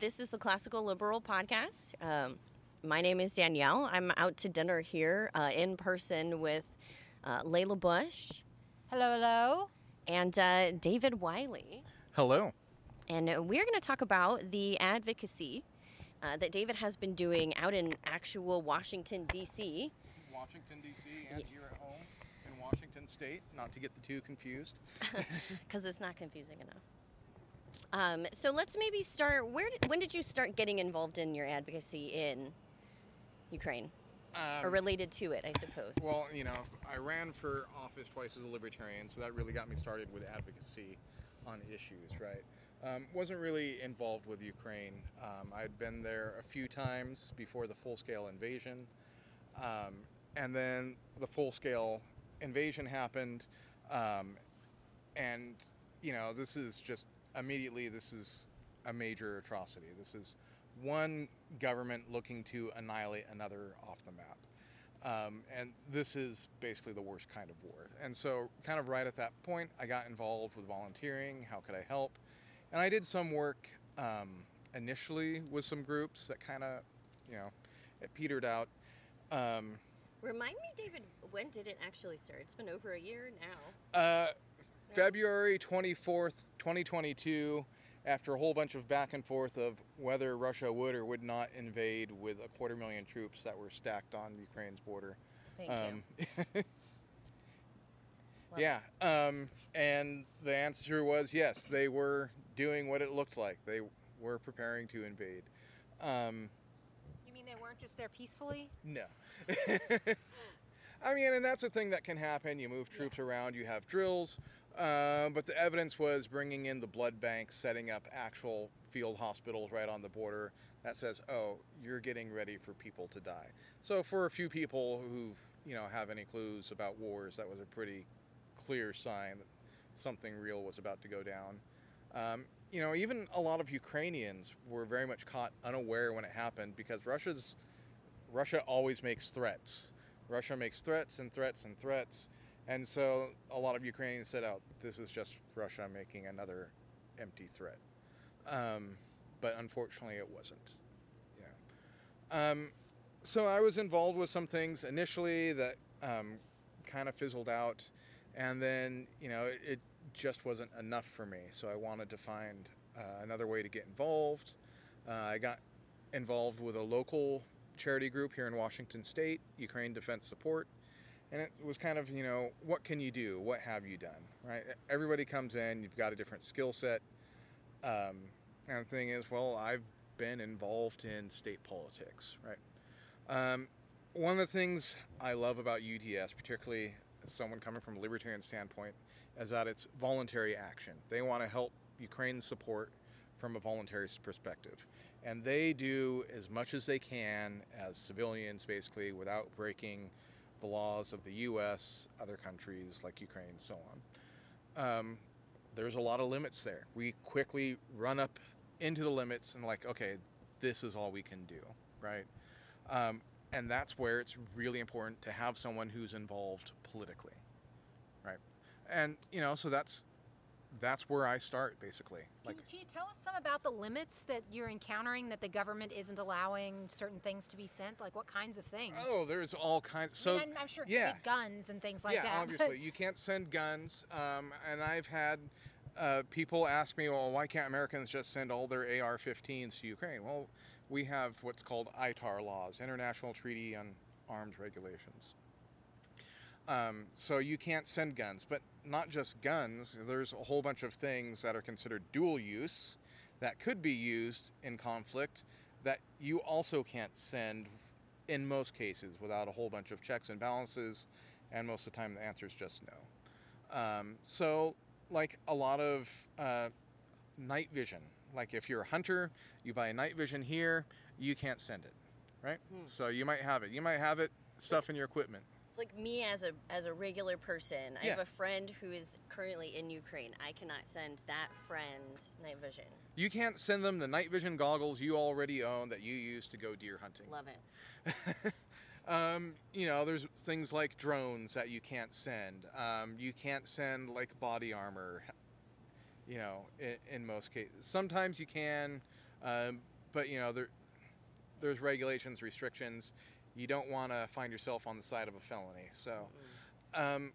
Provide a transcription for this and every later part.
this is the Classical Liberal Podcast. Um, my name is Danielle. I'm out to dinner here uh, in person with uh, Layla Bush Hello, hello. and uh, David Wiley. Hello. And uh, we're going to talk about the advocacy uh, that David has been doing out in actual Washington, D.C. Washington, D.C., and here at home in Washington State, not to get the two confused. because it's not confusing enough. Um, so let's maybe start. Where? Did, when did you start getting involved in your advocacy in Ukraine, or related to it? I suppose. Well, you know, I ran for office twice as a libertarian, so that really got me started with advocacy on issues, right? Um, wasn't really involved with Ukraine. Um, I'd been there a few times before the full scale invasion. Um, and then the full scale invasion happened. Um, and, you know, this is just immediately, this is a major atrocity. This is one government looking to annihilate another off the map. Um, and this is basically the worst kind of war. And so, kind of right at that point, I got involved with volunteering. How could I help? And I did some work um, initially with some groups that kind of, you know, it petered out. Um, Remind me, David. When did it actually start? It's been over a year now. Uh, February 24th, 2022, after a whole bunch of back and forth of whether Russia would or would not invade with a quarter million troops that were stacked on Ukraine's border. Thank Um, you. Yeah, um, and the answer was yes, they were doing what it looked like. They were preparing to invade. Um, You mean they weren't just there peacefully? No. I mean, and that's a thing that can happen. You move troops around, you have drills, um, but the evidence was bringing in the blood bank, setting up actual field hospitals right on the border. That says, oh, you're getting ready for people to die. So for a few people who, you know, have any clues about wars, that was a pretty clear sign that something real was about to go down. Um, you know, even a lot of Ukrainians were very much caught unaware when it happened because Russia's Russia always makes threats. Russia makes threats and threats and threats. And so a lot of Ukrainians said, oh, this is just Russia making another empty threat. Um, but unfortunately, it wasn't. Know. um, so I was involved with some things initially that um, kind of fizzled out. And then, you know, it, it just wasn't enough for me. So I wanted to find uh, another way to get involved. Uh, I got involved with a local charity group here in Washington State, Ukraine Defense Support. And it was kind of, you know, what can you do? What have you done? Right? Everybody comes in, you've got a different skill set. Um, and the thing is, well, I've been involved in state politics, right? Um, one of the things I love about UDS, particularly someone coming from a libertarian standpoint, is that it's voluntary action. They want to help Ukraine support from a voluntary perspective. And they do as much as they can as civilians, basically, without breaking the laws of the U.S., other countries like Ukraine, so on. Um, there's a lot of limits there. We quickly run up into the limits and, like, okay, this is all we can do, right? Um, and that's where it's really important to have someone who's involved politically, right? And you know, so that's that's where I start basically. Can, Like, can you tell us some about the limits that you're encountering that the government isn't allowing certain things to be sent? Like what kinds of things? oh, there's all kinds. So I'm, I'm sure yeah, guns and things like yeah, that. obviously but- you can't send guns. Um, and I've had uh, people ask me, well, why can't Americans just send all their AR-15s to Ukraine? Well, we have what's called ITAR laws, International Treaty on Arms Regulations. Um, so you can't send guns, but not just guns. There's a whole bunch of things that are considered dual use that could be used in conflict that you also can't send in most cases without a whole bunch of checks and balances. And most of the time, the answer is just no. Um, so, like a lot of uh, night vision, like if you're a hunter, you buy a night vision here, you can't send it, right? So you might have it. You might have it stuff in your equipment. Like me as a as a regular person. I have a friend who is currently in Ukraine. I cannot send that friend night vision. You can't send them the night vision goggles you already own that you use to go deer hunting. Love it. Um, you know, there's things like drones that you can't send. Um, you can't send like body armor. You know, in, in most cases, sometimes you can. Um, but you know, there there's regulations, restrictions. You don't want to find yourself on the side of a felony. So, um,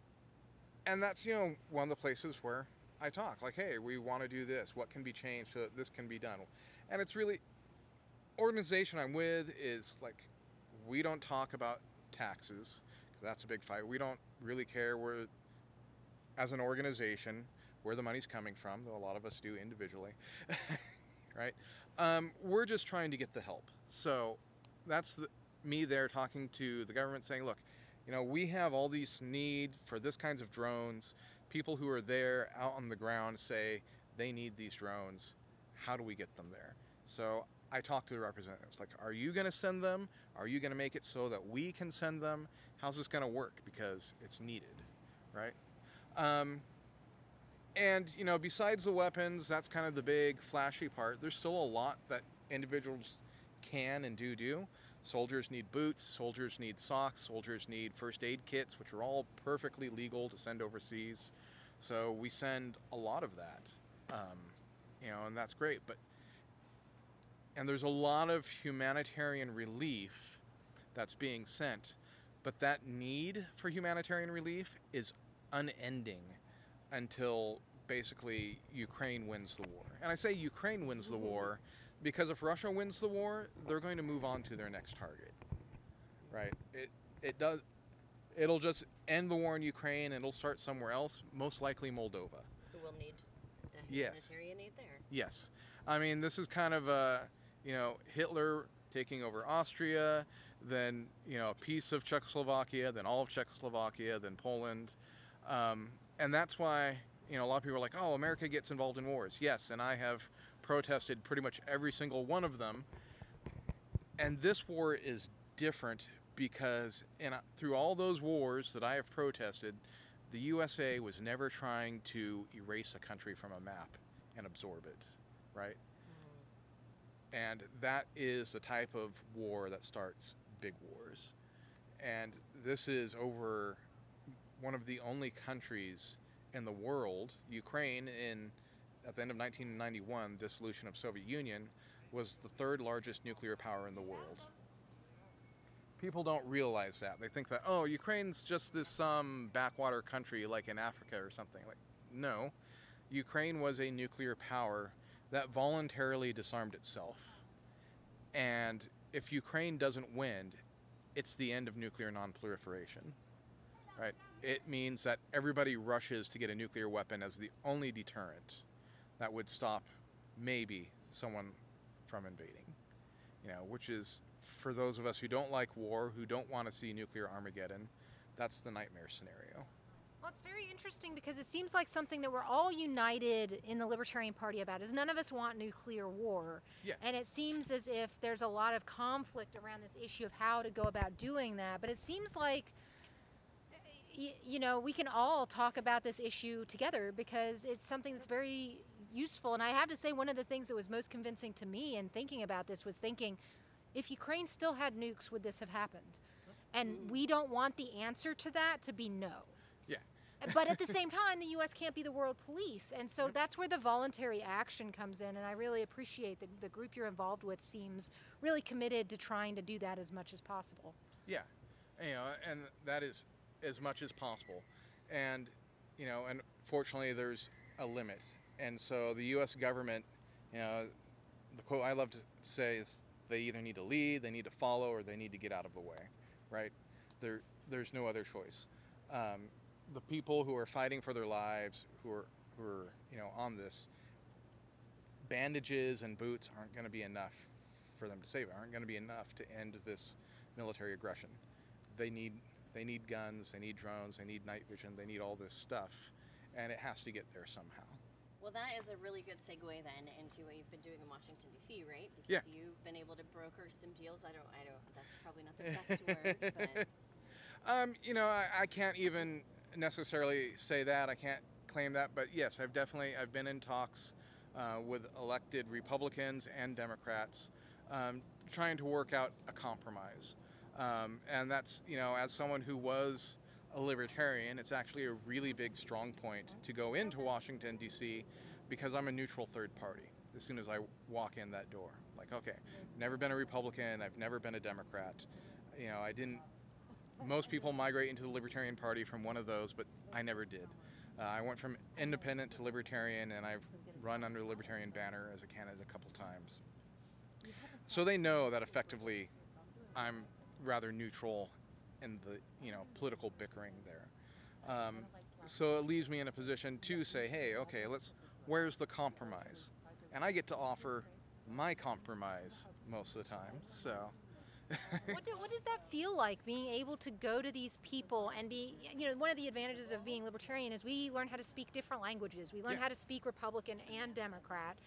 and that's you know one of the places where I talk like, hey, we want to do this. What can be changed so that this can be done? And it's really organization I'm with is like we don't talk about taxes. That's a big fight. We don't really care where, as an organization, where the money's coming from, though a lot of us do individually, right? Um, we're just trying to get the help. So that's the, me there talking to the government saying, look, you know, we have all these need for this kinds of drones. People who are there out on the ground say they need these drones. How do we get them there? So I talked to the representatives like, are you going to send them? Are you going to make it so that we can send them? How's this going to work? Because it's needed, right? Um, and, you know, besides the weapons, that's kind of the big flashy part. There's still a lot that individuals can and do do. Soldiers need boots, soldiers need socks, soldiers need first aid kits, which are all perfectly legal to send overseas. So we send a lot of that, um, you know, and that's great. But and there's a lot of humanitarian relief that's being sent, but that need for humanitarian relief is unending until basically Ukraine wins the war. And I say Ukraine wins the war because if Russia wins the war, they're going to move on to their next target. Right? It it does it'll just end the war in Ukraine and it'll start somewhere else, most likely Moldova. Who will need the Yes. humanitarian aid there. Yes. I mean, this is kind of a, you know, Hitler taking over Austria, then, you know, a piece of Czechoslovakia, then all of Czechoslovakia, then Poland. Um, and that's why, you know, a lot of people are like, oh, America gets involved in wars. Yes, and I have protested pretty much every single one of them. And this war is different because in, through all those wars that I have protested, the USA was never trying to erase a country from a map and absorb it, right? Mm-hmm. And that is the type of war that starts big wars. And this is over one of the only countries in the world, Ukraine, in at the end of 1991, dissolution of Soviet Union, was the third largest nuclear power in the world. People don't realize that. They think that oh, Ukraine's just this some backwater country like in Africa or something. Like no, Ukraine was a nuclear power that voluntarily disarmed itself. And if Ukraine doesn't win, it's the end of nuclear nonproliferation. Right? It means that everybody rushes to get a nuclear weapon as the only deterrent that would stop maybe someone from invading. You know, which is for those of us who don't like war, who don't want to see nuclear Armageddon, that's the nightmare scenario. Well, it's very interesting because it seems like something that we're all united in the Libertarian Party about is none of us want nuclear war. Yeah. And it seems as if there's a lot of conflict around this issue of how to go about doing that. But it seems like, you know, we can all talk about this issue together because it's something that's very useful. And I have to say, one of the things that was most convincing to me in thinking about this was thinking, if Ukraine still had nukes, would this have happened? And hmm. we don't want the answer to that to be no Yeah. Uh, but at the same time, the U.S. can't be the world police, and so that's where the voluntary action comes in. And I really appreciate that the group you're involved with seems really committed to trying to do that as much as possible. Yeah, you know, and that is as much as possible, and you know, and fortunately, there's a limit, and so the U.S. government, you know, the quote I love to say is they either need to lead, they need to follow, or they need to get out of the way, right? There, there's no other choice. Um, the people who are fighting for their lives, who are who are you know on this, bandages and boots aren't going to be enough for them to save. Aren't going to be enough to end this military aggression. They need they need guns, they need drones, they need night vision, they need all this stuff, and it has to get there somehow. Well, that is a really good segue then into what you've been doing in Washington D.C., right? Because Yeah. you've been able to broker some deals. I don't, I don't. That's probably not the best word, but Um, you know, I, I can't even necessarily say that. I can't claim that, but yes, I've definitely I've been in talks uh, with elected Republicans and Democrats, um, trying to work out a compromise. Um, and that's you know, as someone who was a libertarian, it's actually a really big strong point to go into Washington D.C. because I'm a neutral third party. as soon as I walk in that door. Like, okay, never been a Republican, I've never been a Democrat. You know, I didn't. Most people migrate into the Libertarian Party from one of those, but I never did. Uh, I went from independent to libertarian, and I've run under the Libertarian banner as a candidate a couple times. So they know that effectively I'm rather neutral in the you know political bickering there. Um, so it leaves me in a position to say, hey, okay, let's where's the compromise? And I get to offer my compromise most of the time. So. what, do, what, does that feel like being able to go to these people and be you know one of the advantages of being libertarian is we learn how to speak different languages we learn yeah. how to speak republican and democrat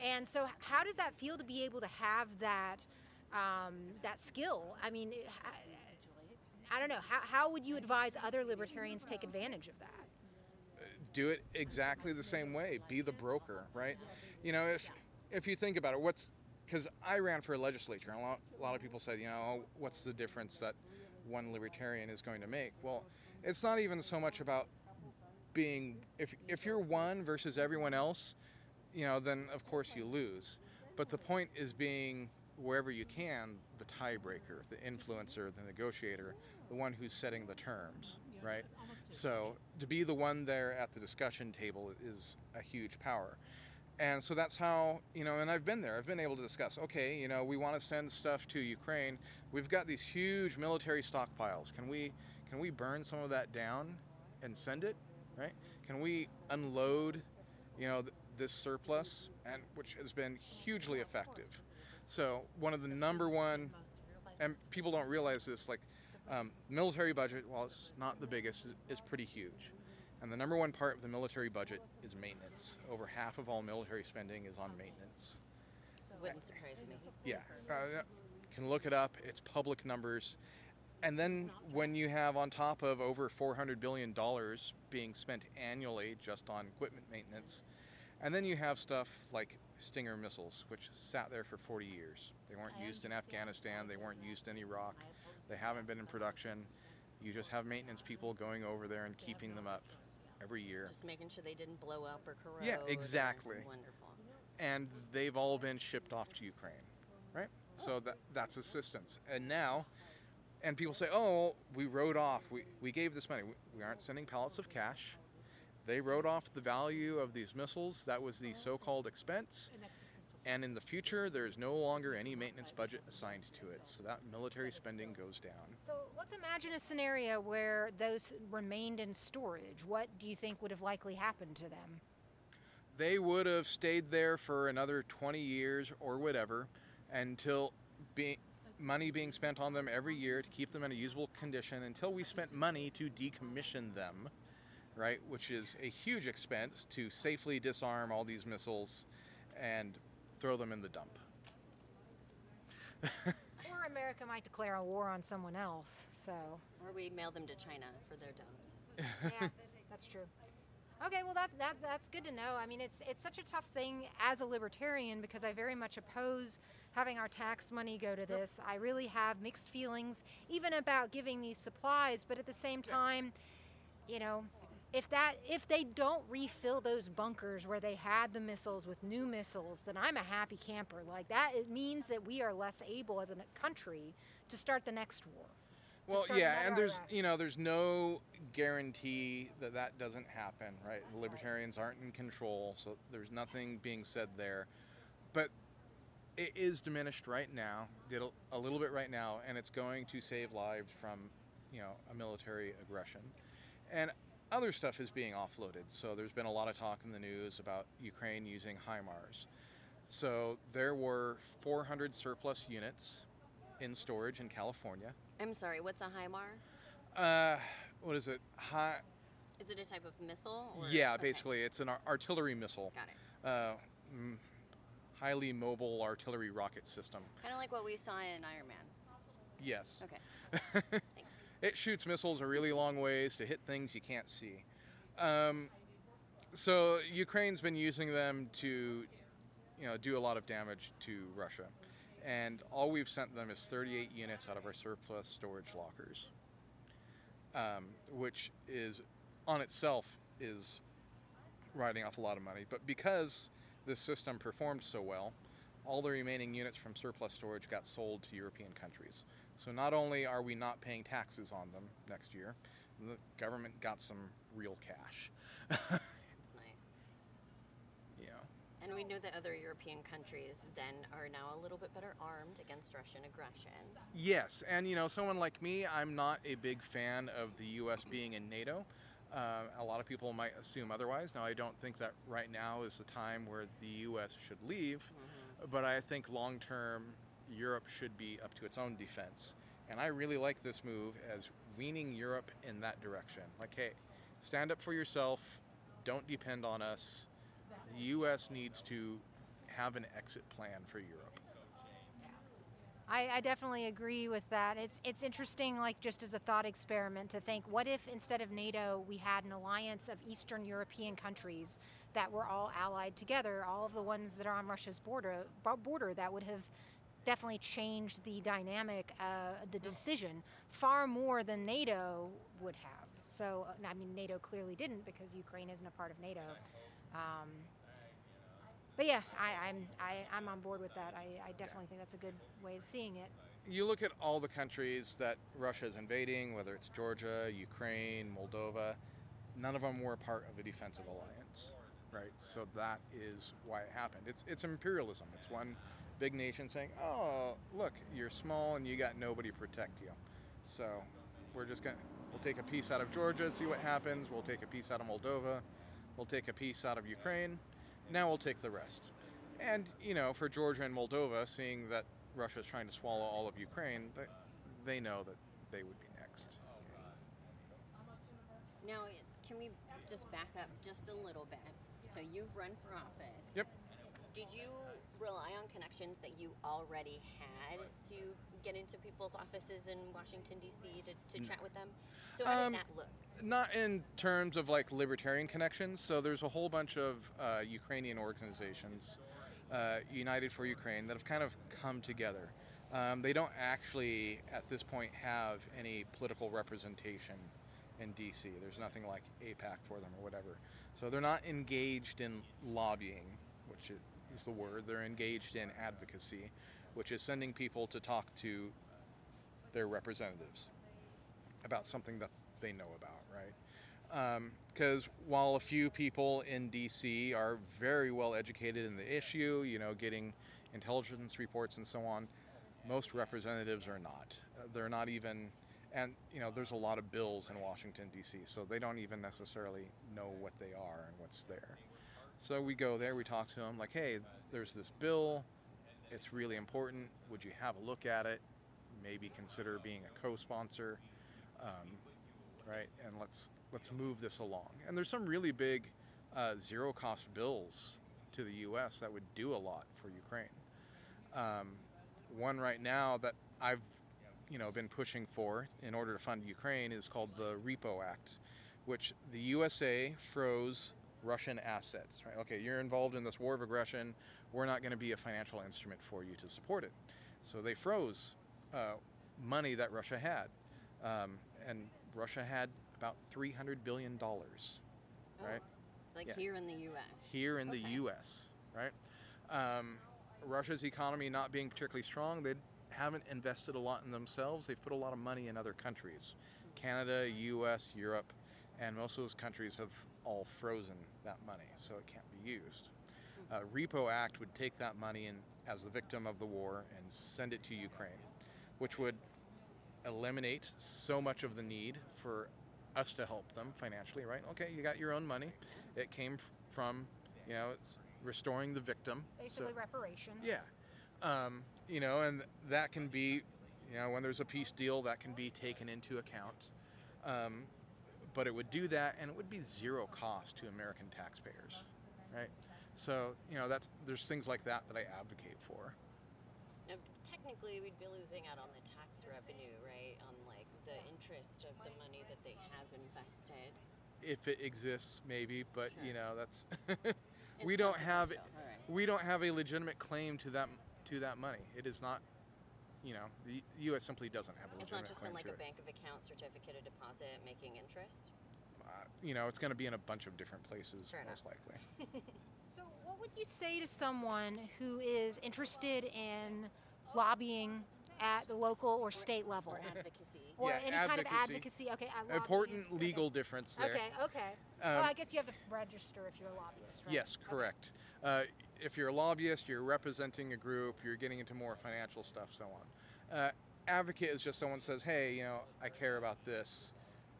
and so how does that feel to be able to have that um, that skill i mean I, don't know how, how would you advise other libertarians take advantage of that do it exactly the same way. Be the broker, right? You know, if if you think about it, what's because I ran for a legislature, and a lot, a lot of people said, you know, what's the difference that one libertarian is going to make? Well, it's not even so much about being if if you're one versus everyone else, you know, then of course you lose. But the point is being wherever you can the tiebreaker, the influencer, the negotiator, the one who's setting the terms, right? So to be the one there at the discussion table is a huge power. And so that's how, you know, and I've been there. I've been able to discuss, okay, you know, we want to send stuff to Ukraine. We've got these huge military stockpiles. Can we can we burn some of that down and send it, right? Can we unload, you know, th- this surplus and which has been hugely effective. So, one of the number one and people don't realize this like um, military budget, while it's not the biggest, is, is, pretty huge. And the number one part of the military budget is maintenance. Over half of all military spending is on maintenance. Wouldn't surprise me. Yeah. Uh, can look it up. It's public numbers. And then when you have on top of over $400 billion being spent annually just on equipment maintenance, and then you have stuff like Stinger missiles, which sat there for 40 years. They weren't used in Afghanistan, they weren't used in Iraq. They haven't been in production. You just have maintenance people going over there and keeping them up every year. Just making sure they didn't blow up or corrode. Yeah, exactly. Wonderful. And they've all been shipped off to Ukraine, right? So that that's assistance. And now, and people say, oh, we wrote off. We, we gave this money. We, we aren't sending pallets of cash. They wrote off the value of these missiles. That was the so-called expense and in the future, there's no longer any maintenance budget assigned to it, so that military spending goes down. So let's imagine a scenario where those remained in storage. What do you think would have likely happened to them? They would have stayed there for another 20 years or whatever until being money being spent on them every year to keep them in a usable condition until we spent money to decommission them, right? Which is a huge expense to safely disarm all these missiles and throw them in the dump. or America might declare a war on someone else. So. Or we mail them to China for their dumps. yeah, that's true. Okay, well that, that that's good to know. I mean, it's it's such a tough thing as a libertarian because I very much oppose having our tax money go to this. I really have mixed feelings even about giving these supplies, but at the same time, you know, if that if they don't refill those bunkers where they had the missiles with new missiles then i'm a happy camper. Like that it means that we are less able as a country to start the next war. Well yeah and there's you know there's no guarantee that that doesn't happen right? The libertarians aren't in control so there's nothing being said there. But it is diminished right now did a little bit right now and it's going to save lives from you know a military aggression. And other stuff is being offloaded. So there's been a lot of talk in the news about Ukraine using HIMARS. So there were 400 surplus units in storage in California. I'm sorry, what's a HIMAR? Uh, what is it? Hi- is it a type of missile? Or? Yeah, okay. basically, it's an artillery missile. Got it. Uh, m- highly mobile artillery rocket system. Kind of like what we saw in Iron Man. Yes. Okay. It shoots missiles a really long ways to hit things you can't see. Um, so Ukraine's been using them to, you know, do a lot of damage to Russia, and all we've sent them is 38 units out of our surplus storage lockers, um, which is, on itself, is writing off a lot of money. But because this system performed so well, all the remaining units from surplus storage got sold to European countries. So not only are we not paying taxes on them next year, the government got some real cash. That's nice. know. And we know that other European countries then are now a little bit better armed against Russian aggression. Yes, and you know, someone like me, I'm not a big fan of the U.S. being in NATO. Uh, a lot of people might assume otherwise. Now, I don't think that right now is the time where the U.S. should leave, Mm-hmm. but I think long term, Europe should be up to its own defense. And I really like this move as weaning Europe in that direction. Like, hey, stand up for yourself, don't depend on us. The U.S. needs to have an exit plan for Europe. I, I definitely agree with that. It's it's interesting, like just as a thought experiment, to think what if instead of NATO we had an alliance of Eastern European countries that were all allied together, all of the ones that are on Russia's border border that would have definitely changed the dynamic, uh, the decision far more than NATO would have. So uh, I mean, NATO clearly didn't because Ukraine isn't a part of NATO. Um, but yeah, I, I'm I, I'm on board with that. I, I definitely think that's a good way of seeing it. you look at all the countries that Russia is invading, whether it's Georgia, Ukraine, Moldova, none of them were part of a defensive alliance, right? So that is why it happened. It's it's imperialism. It's one big nation saying, "Oh, look, you're small and you got nobody to protect you." So we're just gonna we'll take a piece out of Georgia, see what happens. We'll take a piece out of Moldova. We'll take a piece out of Ukraine. Now we'll take the rest. And you know, for Georgia and Moldova, seeing that Russia is trying to swallow all of Ukraine, they, they know that they would be next. Now, can we just back up just a little bit? So you've run for office. Yep. Did you rely on connections that you already had to get into people's offices in Washington D.C. to, to chat with them? So how Um, did that look? Not in terms of like libertarian connections. So there's a whole bunch of uh, Ukrainian organizations, uh, United for Ukraine, that have kind of come together. Um, they don't actually, at this point, have any political representation in DC. There's nothing like AIPAC for them or whatever. So they're not engaged in lobbying, which is the word. They're engaged in advocacy, which is sending people to talk to their representatives about something that they know about, right? Because while a few people in DC are very well educated in the issue, you know, getting intelligence reports and so on, most representatives are not. Uh, They're not even, and you know, there's a lot of bills in Washington D.C., so they don't even necessarily know what they are and what's there. So we go there, we talk to them, like, hey, there's this bill. It's really important. Would you have a look at it? Maybe consider being a co-sponsor, um, right? And let's let's move this along. And there's some really big uh, zero-cost bills to the U.S. that would do a lot for Ukraine. Um, one right now that I've you know been pushing for in order to fund Ukraine is called the Repo Act, which the USA froze Russian assets. Right? Okay, you're involved in this war of aggression. We're not going to be a financial instrument for you to support it. So they froze uh, money that Russia had, um, and Russia had about 300 billion dollars, right? Like yeah. here in the U.S. here in the U.S. Right? Um, Russia's economy not being particularly strong, they haven't invested a lot in themselves. They've put a lot of money in other countries, Canada, U.S., Europe, and most of those countries have all frozen that money, so it can't be used. Uh, Repo Act would take that money and, as the victim of the war and send it to Ukraine, which would eliminate so much of the need for us to help them financially, right? Okay, you got your own money. It came from, you know, it's restoring the victim. So- Basically, reparations. yeah. Um, you know, and that can be, you know, when there's a peace deal, that can be taken into account. Um, but it would do that, and it would be zero cost to American taxpayers, right? So, you know, that's there's things like that that I advocate for. Now, technically, we'd be losing out on the tax revenue, right? On like the interest of the money that they have invested. If it exists, maybe, but Sure. you know, that's we don't have right. we don't have a legitimate claim to that to that money. It is not, you know, the U.S. simply doesn't have a It's not just claim in like a it. bank of account certificate of deposit making interest. Uh, you know, it's going to be in a bunch of different places, Fair most likely. So, what would you say to someone who is interested in lobbying at the local or state level? Or advocacy. Or Yeah, any kind of advocacy. advocacy. Okay, Important is- okay. legal difference there. Okay, okay. Um, well, I guess you have to register if you're a lobbyist, right? Yes, Okay. correct. Uh, if you're a lobbyist, you're representing a group, you're getting into more financial stuff, so on. Uh, advocate is just someone says, hey, you know, I care about this,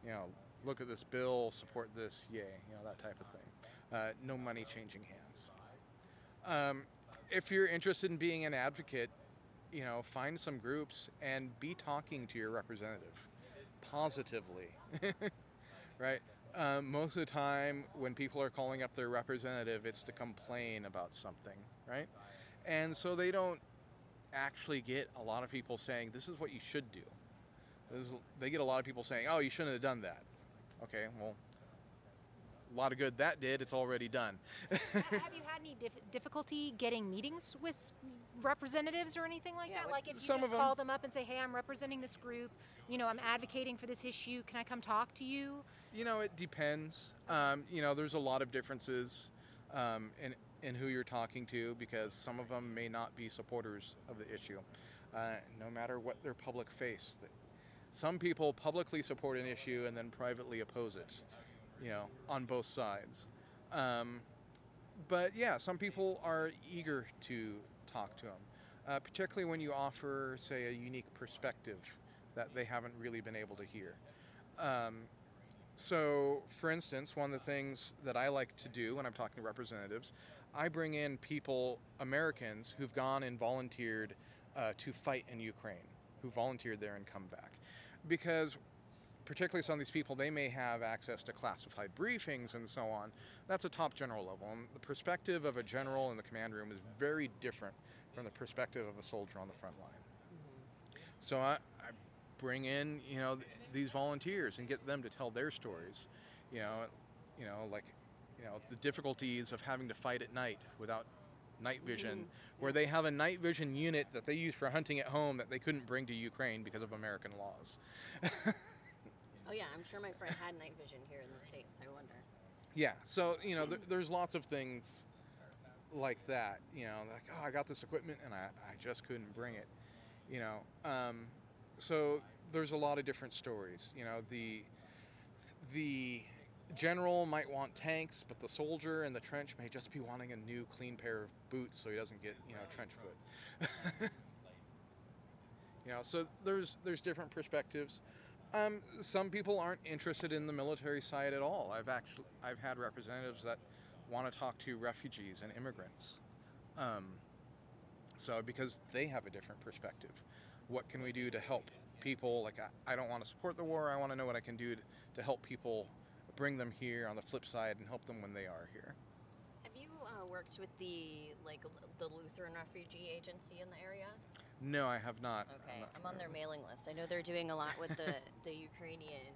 you know, look at this bill, support this, yay, you know, that type of thing. Uh, no money changing hands. Um, if you're interested in being an advocate, you know, find some groups and be talking to your representative positively, right? Um, most of the time, when people are calling up their representative, it's to complain about something, right? And so they don't actually get a lot of people saying, "This is what you should do." Is, they get a lot of people saying, "Oh, you shouldn't have done that." Okay, well, a lot of good that did. It's already done. Have you had any dif- difficulty getting meetings with representatives or anything like Yeah, that? Like if you Some just of 'em- call them up and say, "Hey, I'm representing this group. You know, I'm advocating for this issue. Can I come talk to you?" You know, it depends. Um, you know, there's a lot of differences um, in in who you're talking to because some of them may not be supporters of the issue, uh, no matter what their public face. Some people publicly support an issue and then privately oppose it. You know, on both sides. Um, but yeah, some people are eager to talk to them, uh, particularly when you offer, say, a unique perspective that they haven't really been able to hear. Um, so, for instance, one of the things that I like to do when I'm talking to representatives, I bring in people, Americans, who've gone and volunteered uh, to fight in Ukraine, who volunteered there and come back. Because, particularly some of these people, they may have access to classified briefings and so on. That's a top general level. And the perspective of a general in the command room is very different from the perspective of a soldier on the front line. So I, I bring in, you know, these volunteers and get them to tell their stories. You know, you know, like, you know, the difficulties of having to fight at night without night vision, where they have a night vision unit that they use for hunting at home that they couldn't bring to Ukraine because of American laws. Oh yeah, I'm sure my friend had night vision here in the states. I wonder. Yeah, so you know, th- there's lots of things like that. You know, like oh, I got this equipment and I, I just couldn't bring it. You know, um, so there's a lot of different stories. You know, the the general might want tanks, but the soldier in the trench may just be wanting a new clean pair of boots so he doesn't get you know trench foot. you know, so there's there's different perspectives. Um, some people aren't interested in the military side at all. I've actually I've had representatives that want to talk to refugees and immigrants. Um, so because they have a different perspective, what can we do to help people? Like I, I don't want to support the war. I want to know what I can do to, to help people, bring them here on the flip side, and help them when they are here. Have you uh, worked with the like the Lutheran Refugee Agency in the area? No, I have not. Okay, not I'm on their mailing list. I know they're doing a lot with the the Ukrainian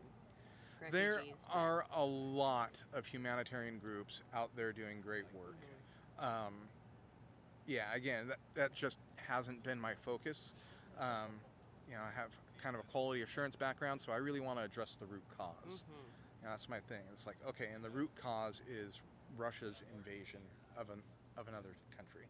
There refugees. but- are a lot of humanitarian groups out there doing great work. Um, yeah, again, that, that just hasn't been my focus. Um, you know, I have kind of a quality assurance background, so I really want to address the root because Mhm. that's my thing. It's like, okay, and the root cause is Russia's invasion of an of another country.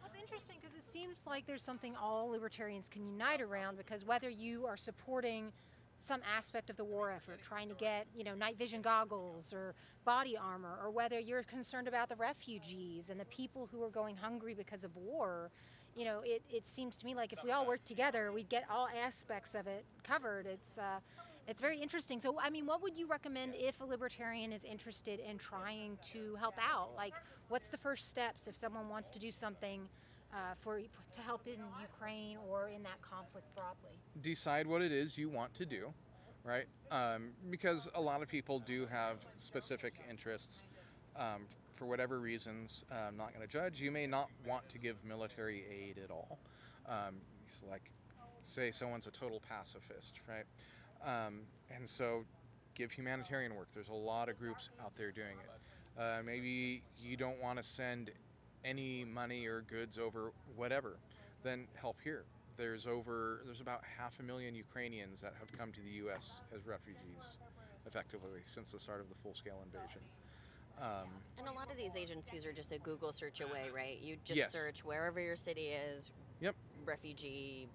Well, it's interesting because it seems like there's something all libertarians can unite around because whether you are supporting some aspect of the war effort, trying to get, you know, night vision goggles or body armor, or whether you're concerned about the refugees and the people who are going hungry because of war, you know, it, it seems to me like if we all work together, we'd get all aspects of it covered. It's uh, it's very interesting. So, I mean, what would you recommend if a libertarian is interested in trying to help out? Like, what's the first steps if someone wants to do something uh, for to help in Ukraine or in that conflict broadly? decide what it is you want to do, right? Um, because a lot of people do have specific interests um, for whatever reasons. uh, I'm not going to judge. You may not want to give military aid at all. Um, so like, say someone's a total pacifist, right? Um, and so give humanitarian work. There's a lot of groups out there doing it. Uh, maybe you don't want to send any money or goods over whatever, then help here. There's over there's about half a million Ukrainians that have come to the U.S. as refugees, effectively since the start of the full-scale invasion. Um, And a lot of these agencies are just a Google search away, right? You just Yes. search wherever your city is. Yep. Refugee,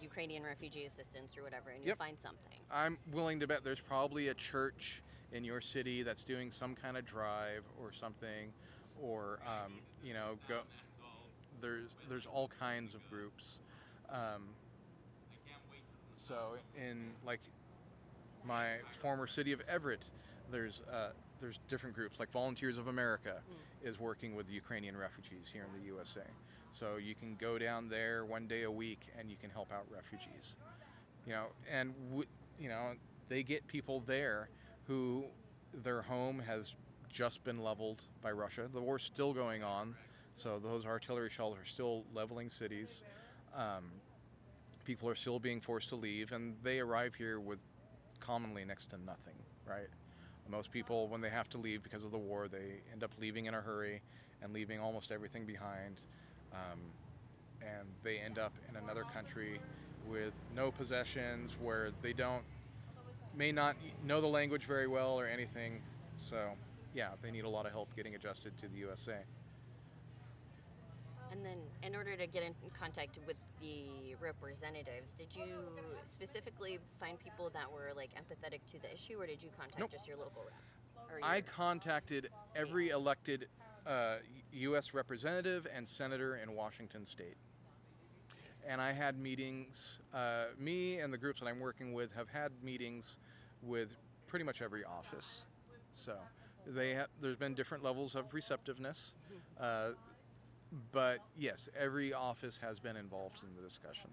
Ukrainian refugee assistance or whatever, and you'll Yep. find something. I'm willing to bet there's probably a church in your city that's doing some kind of drive or something, or um, you know, go. There's there's all kinds of groups. Um, so in like my former city of Everett, there's uh, there's different groups like Volunteers of America is working with Ukrainian refugees here in the USA. So you can go down there one day a week and you can help out refugees. You know, and w- you know they get people there who their home has just been leveled by Russia. The war's still going on, so those artillery shells are still leveling cities. Um, people are still being forced to leave, and they arrive here with commonly next to nothing, right? Most people, when they have to leave because of the war, they end up leaving in a hurry and leaving almost everything behind. Um, and they end up in another country with no possessions where they don't, may not know the language very well or anything. So, yeah, they need a lot of help getting adjusted to the USA. And then, in order to get in contact with the representatives, did you specifically find people that were like empathetic to the issue, or did you contact Nope. just your local reps? Or I your- contacted every elected uh, U.S. representative and senator in Washington state. And I had meetings, uh, me and the groups that I'm working with have had meetings with pretty much every office. So they ha- there's been different levels of receptiveness. Uh, but yes, every office has been involved in the discussion.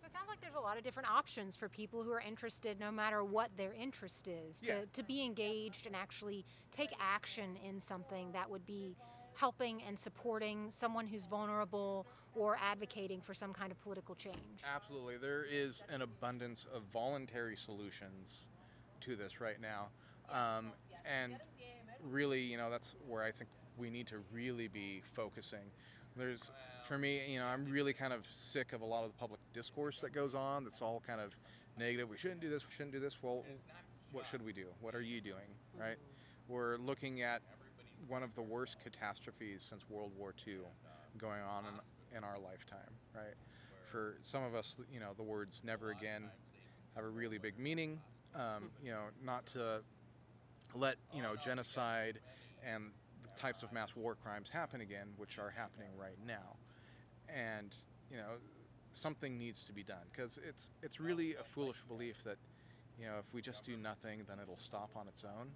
So it sounds like there's a lot of different options for people who are interested, no matter what their interest is, to, Yeah. to be engaged and actually take action in something that would be helping and supporting someone who's vulnerable or advocating for some kind of political change. Absolutely. There is an abundance of voluntary solutions to this right now. Um, and really, you know, that's where I think we need to really be focusing. There's, for me, you know, I'm really kind of sick of a lot of the public discourse that goes on that's all kind of negative. We shouldn't do this, we shouldn't do this. Well, what should we do? What are you doing, right? We're looking at one of the worst catastrophes since World War II going on in, in our lifetime, right? For some of us, you know, the words never again have a really big meaning. Um, you know, not to let, you know, genocide and types of mass war crimes happen again, which are happening right now. And, you know, something needs to be done because it's, it's really a foolish belief that, you know, if we just do nothing, then it'll stop on its own.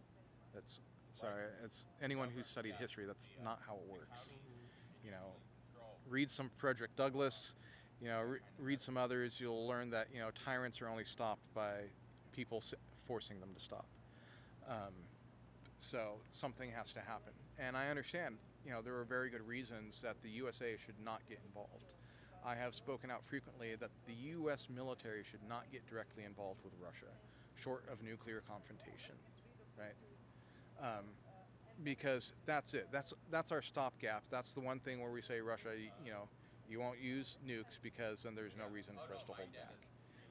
That's sorry. It's anyone who's studied history. That's not how it works. You know, read some Frederick Douglass. You know, re- read some others. You'll learn that you know tyrants are only stopped by people forcing them to stop. Um, so something has to happen, and I understand. You know, there are very good reasons that the USA should not get involved. I have spoken out frequently that the U.S. military should not get directly involved with Russia, short of nuclear confrontation, right? Um, because that's it. That's that's our stopgap. That's the one thing where we say Russia, y- you know, you won't use nukes because then there's no reason for us to hold back.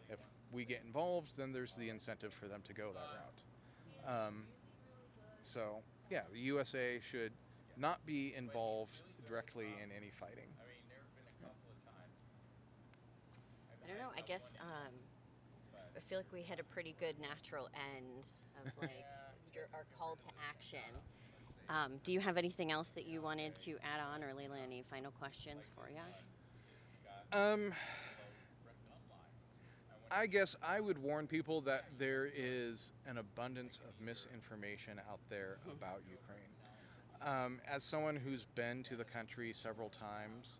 If we get involved, then there's the incentive for them to go that route. Um, so yeah, the USA should not be involved directly in any fighting. I mean, there have been a couple of times. I don't know. I guess um, I feel like we had a pretty good natural end of like your, our call to action. Um, do you have anything else that you wanted to add on, or Leila, any final questions for you? Um, I guess I would warn people that there is an abundance of misinformation out there about Ukraine. Um, as someone who's been to the country several times,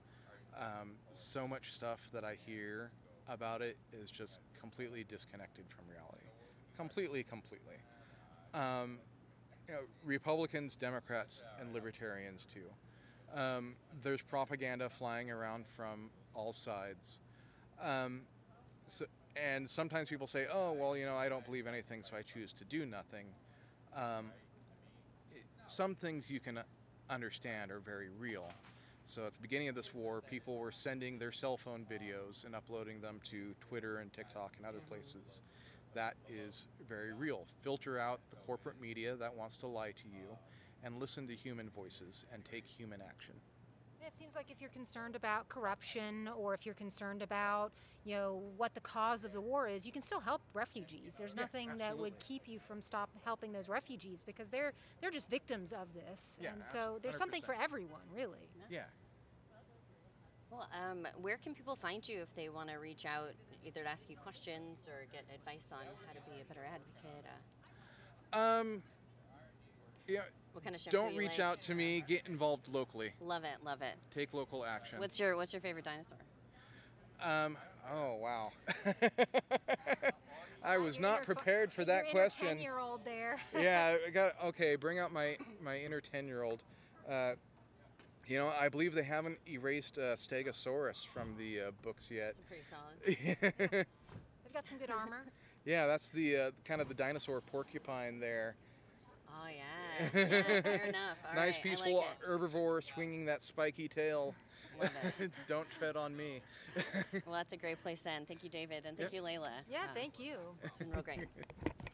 um, so much stuff that I hear about it is just completely disconnected from reality. Completely, completely. Um, you know, Republicans, Democrats, and Libertarians too. Um, there's propaganda flying around from all sides. Um, so, and sometimes people say, oh, well, you know, I don't believe anything, so I choose to do nothing. Um, it- some things you can understand are very real. So at the beginning of this war, people were sending their cell phone videos and uploading them to Twitter and TikTok and other places. That is very real. Filter out the corporate media that wants to lie to you and listen to human voices and take human action. And it seems like if you're concerned about corruption or if you're concerned about, you know, what the cause of the war is, you can still help refugees. There's Yeah, nothing that would keep you from stop helping those refugees because they're they're just victims of this. Yeah, and so there's something for everyone, really. Yeah. Well, um, where can people find you if they want to reach out, either to ask you questions or get advice on how to be a better advocate? Uh, Um, yeah. What kind of shampoo Don't you reach like? out to me. Get involved locally. Love it, love it. Take local action. What's your What's your favorite dinosaur? Um. Oh wow. I was Your not prepared for that question. Ten-year-old there. yeah, I got okay. Bring out my my inner ten year old. Uh, you know, I believe they haven't erased uh, Stegosaurus from the uh, books yet. It's pretty solid. yeah. They've got some good armor. yeah, that's the uh, kind of the dinosaur porcupine there. Oh yeah, yeah fair enough. All nice, right, peaceful I like it. herbivore swinging that spiky tail. Don't tread on me. Well, that's a great place to end. Thank you, David, and thank Yep. you, Layla. Yeah, Uh, thank you. been real great.